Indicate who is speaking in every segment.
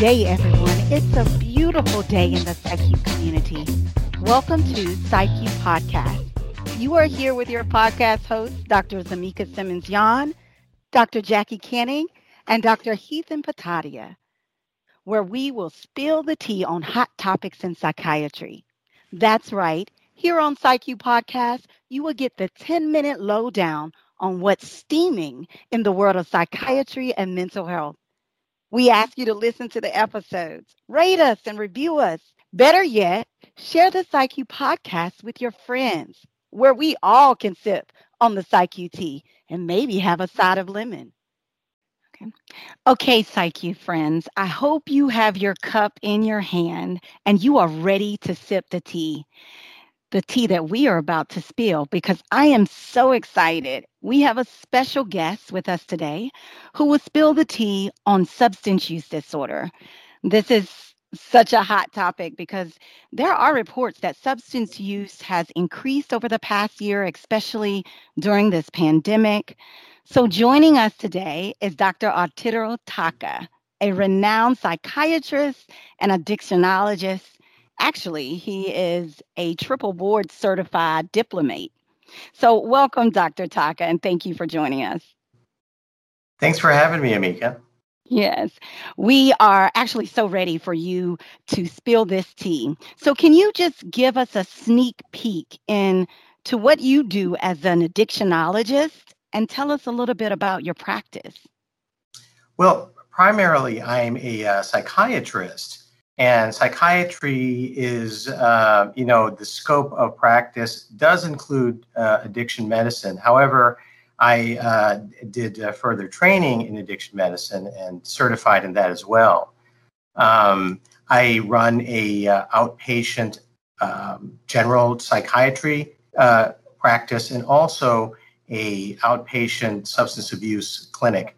Speaker 1: Day, everyone. It's a beautiful day in the PsychU community. Welcome to PsychU Podcast. You are here with your podcast hosts, Dr. Zamika Simmons-Yan, Dr. Jackie Canning, and Dr. Heathen Patadia, where we will spill the tea on hot topics in psychiatry. That's right. Here on PsychU Podcast, you will get the 10 minute lowdown on what's steaming in the world of psychiatry and mental health. We ask you to listen to the episodes, rate us, and review us. Better yet, share the PsychU podcast with your friends, where we all can sip on the PsychU tea and maybe have a side of lemon. Okay, okay PsychU friends, I hope you have your cup in your hand and you are ready to sip the tea the tea that we are about to spill because I am so excited. We have a special guest with us today who will spill the tea on substance use disorder. This is such a hot topic because there are reports that substance use has increased over the past year, especially during this pandemic. So, joining us today is Dr. Arturo Taca, a renowned psychiatrist and addictionologist Actually, he is a triple board certified diplomate. So, welcome, Dr. Taca, and thank you for joining us.
Speaker 2: Thanks for having me, Amika.
Speaker 1: Yes, we are actually so ready for you to spill this tea. So, can you just give us a sneak peek into what you do as an addictionologist and tell us a little bit about your practice?
Speaker 2: Well, primarily, I'm a uh, psychiatrist and psychiatry is, uh, you know, the scope of practice does include uh, addiction medicine. However, I uh, did uh, further training in addiction medicine and certified in that as well. Um, I run a uh, outpatient um, general psychiatry uh, practice and also a outpatient substance abuse clinic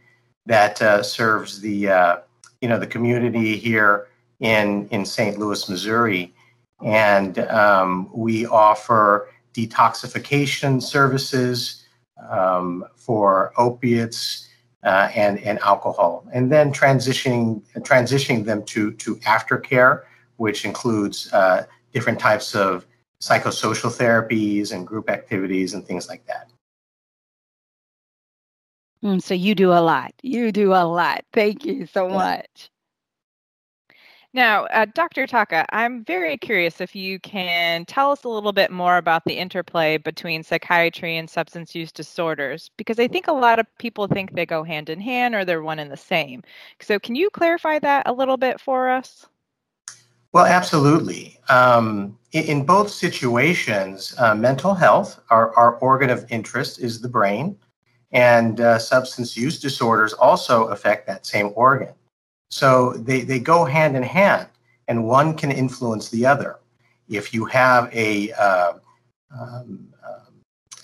Speaker 2: that serves the you know the community here in, in St. Louis, Missouri. And um, we offer detoxification services um, for opiates uh, and, and alcohol, and then transitioning, transitioning them to, to aftercare, which includes uh, different types of psychosocial therapies and group activities and things like that.
Speaker 1: Mm, so you do a lot. You do a lot. Thank you so yeah. much.
Speaker 3: Now, uh, Dr. Taca, I'm very curious if you can tell us a little bit more about the interplay between psychiatry and substance use disorders, because I think a lot of people think they go hand in hand or they're one and the same. So, can you clarify that a little bit for us?
Speaker 2: Well, absolutely. Um, in, in, both situations, uh, mental health, our, our organ of interest, is the brain, and uh, substance use disorders also affect that same organ. So they, they go hand in hand, and one can influence the other. If you have a uh, um, uh,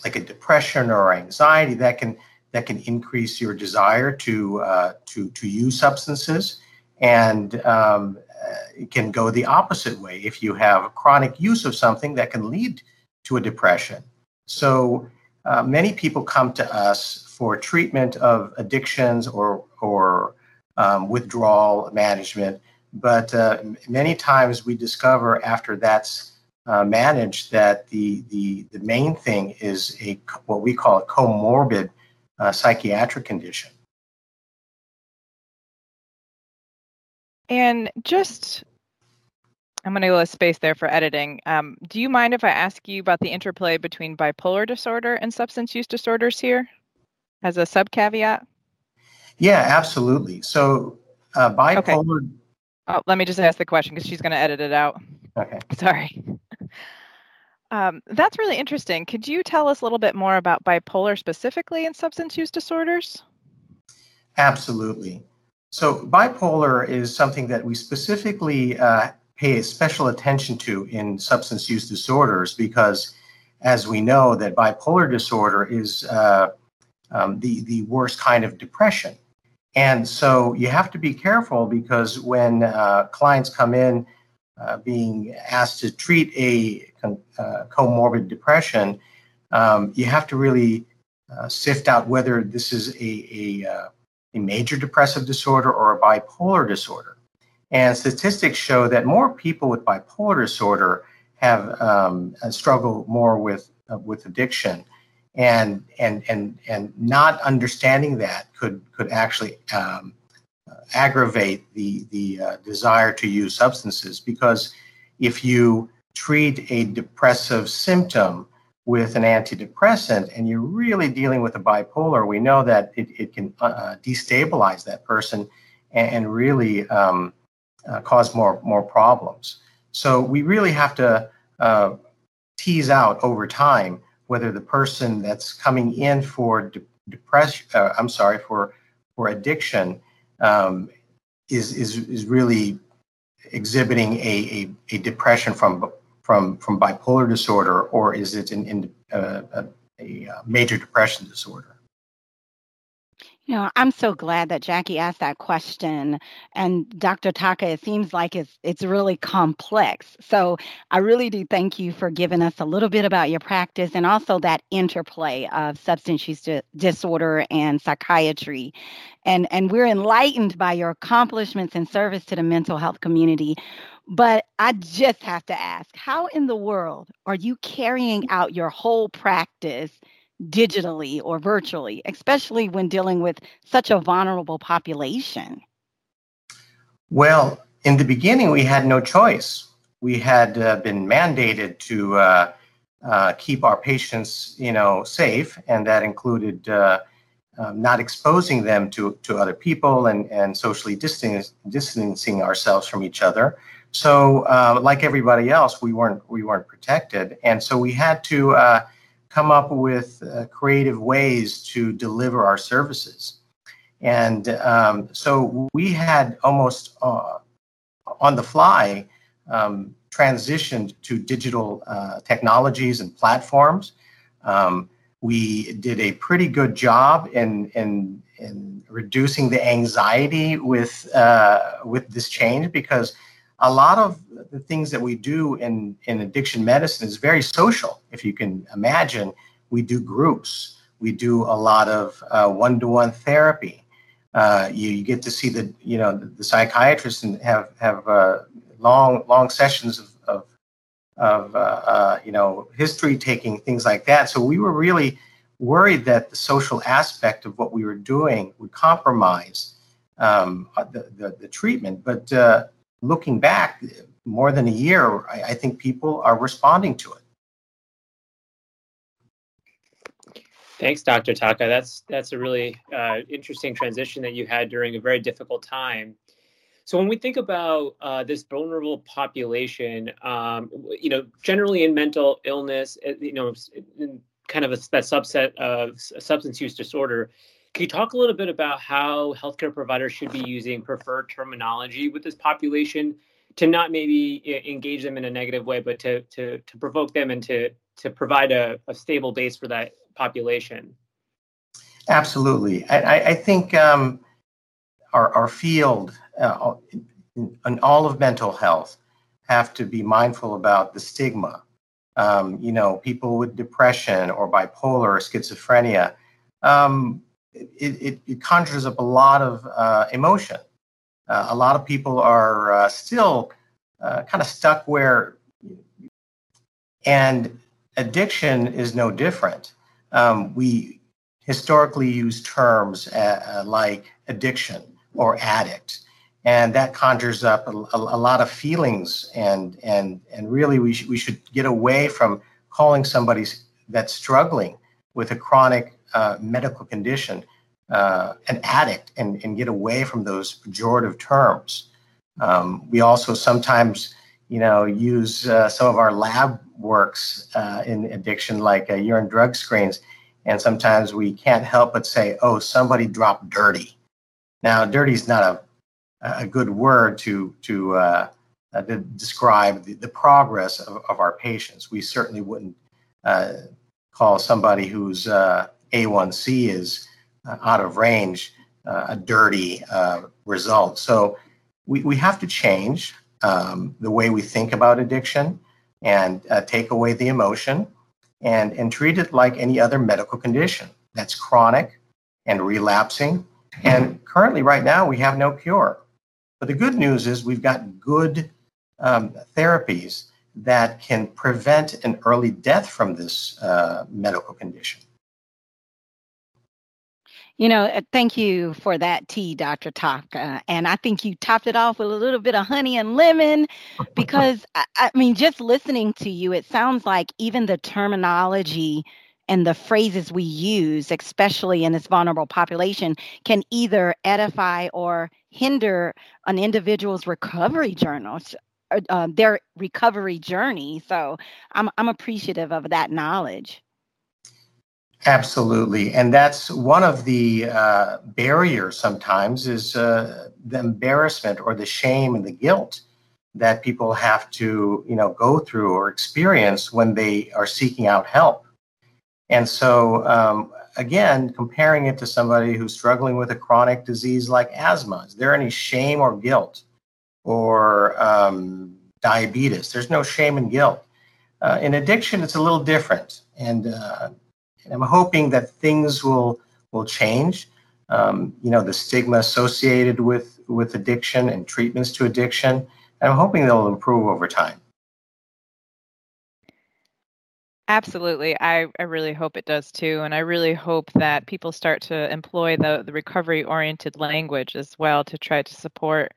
Speaker 2: like a depression or anxiety, that can that can increase your desire to uh, to to use substances, and um, it can go the opposite way. If you have chronic use of something, that can lead to a depression. So uh, many people come to us for treatment of addictions or or um, withdrawal management. But uh, many times we discover after that's uh, managed that the, the, the main thing is a what we call a comorbid uh, psychiatric condition.
Speaker 3: And just, I'm going to leave space there for editing. Um, do you mind if I ask you about the interplay between bipolar disorder and substance use disorders here as a sub caveat?
Speaker 2: Yeah, absolutely. So uh, bipolar.
Speaker 3: Okay. Oh, let me just ask the question because she's going to edit it out.
Speaker 2: Okay.
Speaker 3: Sorry. Um, that's really interesting. Could you tell us a little bit more about bipolar specifically in substance use disorders?
Speaker 2: Absolutely. So, bipolar is something that we specifically uh, pay special attention to in substance use disorders because, as we know, that bipolar disorder is uh, um, the the worst kind of depression. And so you have to be careful because when uh, clients come in uh, being asked to treat a uh, comorbid depression, um, you have to really uh, sift out whether this is a, a, uh, a, major depressive disorder or a bipolar disorder. And statistics show that more people with bipolar disorder have um, struggle more with uh, with addiction, and and and and not understanding that could could actually um, aggravate the the uh, desire to use substances because if you treat a depressive symptom with an antidepressant and you're really dealing with a bipolar, we know that it, it can uh, uh destabilize that person and, and really um, uh, cause more, more problems. So we really have to uh, tease out over time whether the person that's coming in for de- depression, uh, I'm sorry, for, for addiction um, is, is, is really exhibiting a, a, a depression from from from bipolar disorder, or is it an, in, uh, a, a major depression disorder?
Speaker 1: You know, I'm so glad that Jackie asked that question. And Dr. Taca, it seems like it's it's really complex. So I really do thank you for giving us a little bit about your practice and also that interplay of substance use disorder and psychiatry. And and we're enlightened by your accomplishments and service to the mental health community. But I just have to ask, how in the world are you carrying out your whole practice? Digitally or virtually, especially when dealing with such a vulnerable population?
Speaker 2: Well, in the beginning, we had no choice. We had uh, been mandated to uh, uh, keep our patients, you know, safe, and that included uh, um, not exposing them to, to other people and, and socially distancing, distancing ourselves from each other. So, uh, like everybody else, we weren't we weren't protected, and so we had to uh, come up with uh, creative ways to deliver our services. And um, so we had almost uh, on the fly um, transitioned to digital uh, technologies and platforms. Um, we did a pretty good job in, in, in reducing the anxiety with, uh, with this change because a lot of the things that we do in, in addiction medicine is very social. If you can imagine, we do groups, we do a lot of one to one therapy. Uh, you, you, get to see the you know the, the psychiatrists and have have uh, long long sessions of of, of uh, uh you know history taking things like that. So we were really worried that the social aspect of what we were doing would compromise um, the, the, the treatment. But uh, looking back, more than a year, I, I think people are responding to it.
Speaker 4: Thanks, Dr. Taca. That's that's a really uh, interesting transition that you had during a very difficult time. So when we think about uh, this vulnerable population, um, you know, generally in mental illness, you know, kind of a, that subset of substance use disorder, can you talk a little bit about how healthcare providers should be using preferred terminology with this population to not maybe engage them in a negative way, but to to to provoke them and to to provide a, a stable base for that population?
Speaker 2: Absolutely, I, I think um, our our field uh, and all of mental health have to be mindful about the stigma. Um, you know, people with depression or bipolar or schizophrenia. Um, it, it, it, conjures up a lot of uh, emotion. Uh, a lot of people are uh, still uh, kind of stuck where, and addiction is no different. Um, we historically use terms uh, uh, like addiction or addict, and that conjures up a, a, a lot of feelings, and and and really we, sh- we should get away from calling somebody that's struggling with a chronic uh, medical condition uh, an addict and, and get away from those pejorative terms. Um, we also sometimes, you know, use uh, some of our lab works uh, in addiction, like uh, urine drug screens, and sometimes we can't help but say, "Oh, somebody dropped dirty." Now, dirty is not a a good word to to, uh, uh, to describe the, the progress of, of our patients. We certainly wouldn't call somebody whose A1C is uh, out of range, uh, a dirty uh, result. So we, we have to change um, the way we think about addiction and take away the emotion and, and treat it like any other medical condition that's chronic and relapsing. And currently, right now, we have no cure. But the good news is we've got good um, therapies that can prevent an early death from this uh, medical condition.
Speaker 1: You know, uh, thank you for that tea, Dr. Taca. And I think you topped it off with a little bit of honey and lemon because, I, I mean, just listening to you, it sounds like even the terminology and the phrases we use, especially in this vulnerable population, can either edify or hinder an individual's recovery journals, uh, uh, their recovery journey. So I'm I'm appreciative of that knowledge.
Speaker 2: Absolutely, and that's one of the uh, barriers. Sometimes is uh, the embarrassment or the shame and the guilt that people have to you know go through or experience when they are seeking out help and so, um, again, comparing it to somebody who's struggling with a chronic disease like asthma, is there any shame or guilt? Or um, diabetes? There's no shame and guilt. Uh, in addiction, it's a little different. And, uh, and I'm hoping that things will, will change. Um, you know, the stigma associated with, with addiction and treatments to addiction. I'm hoping they'll improve over time.
Speaker 3: Absolutely. I, I really hope it does too. And I really hope that people start to employ the, the recovery oriented language as well to try to support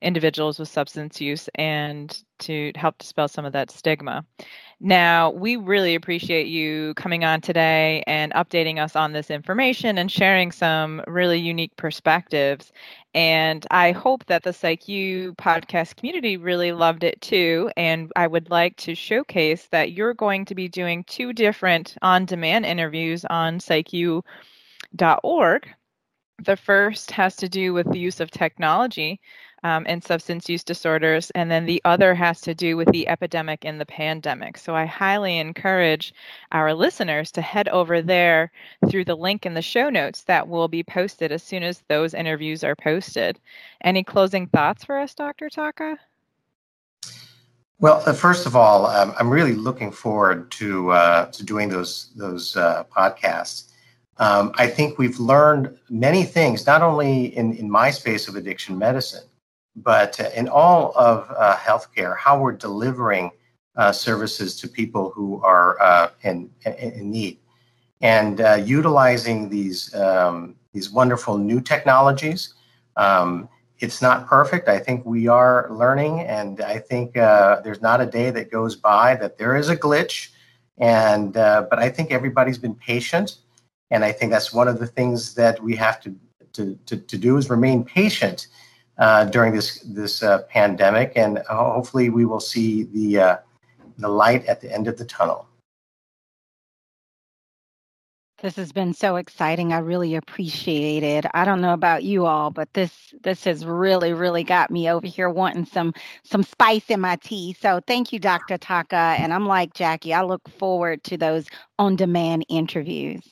Speaker 3: individuals with substance use and to help dispel some of that stigma. Now, we really appreciate you coming on today and updating us on this information and sharing some really unique perspectives. And I hope that the PsychU podcast community really loved it too. And I would like to showcase that you're going to be doing two different on demand interviews on PsychU.org. The first has to do with the use of technology um, and substance use disorders. And then the other has to do with the epidemic and the pandemic. So I highly encourage our listeners to head over there through the link in the show notes that will be posted as soon as those interviews are posted. Any closing thoughts for us, Dr. Taca?
Speaker 2: Well, uh, first of all, um, I'm really looking forward to uh, to doing those those uh, podcasts. Um, I think we've learned many things, not only in, in my space of addiction medicine, but in all of uh, healthcare, how we're delivering uh, services to people who are uh, in, in need, and uh, utilizing these um, these wonderful new technologies. Um, it's not perfect. I think we are learning, and I think uh, there's not a day that goes by that there is a glitch. And uh, but I think everybody's been patient, and I think that's one of the things that we have to to, to, to do is remain patient uh, during this this uh, pandemic, and hopefully we will see the uh, the light at the end of the tunnel.
Speaker 1: This has been so exciting. I really appreciate it. I don't know about you all, but this this has really, really got me over here wanting some some spice in my tea. So thank you, Dr. Taca. And I'm like Jackie, I look forward to those on-demand interviews.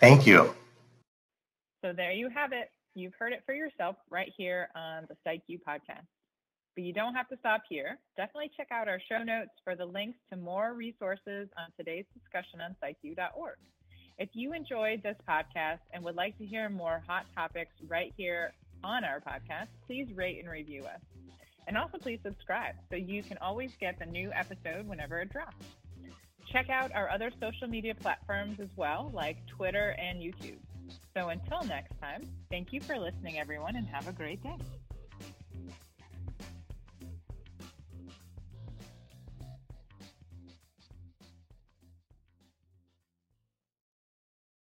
Speaker 2: Thank you.
Speaker 5: So there you have it. You've heard it for yourself right here on the PsychU podcast. But you don't have to stop here. Definitely check out our show notes for the links to more resources on today's discussion on psychu.org. If you enjoyed this podcast and would like to hear more hot topics right here on our podcast, please rate and review us. And also please subscribe so you can always get the new episode whenever it drops. Check out our other social media platforms as well, like Twitter and YouTube. So until next time, thank you for listening, everyone, and have a great day.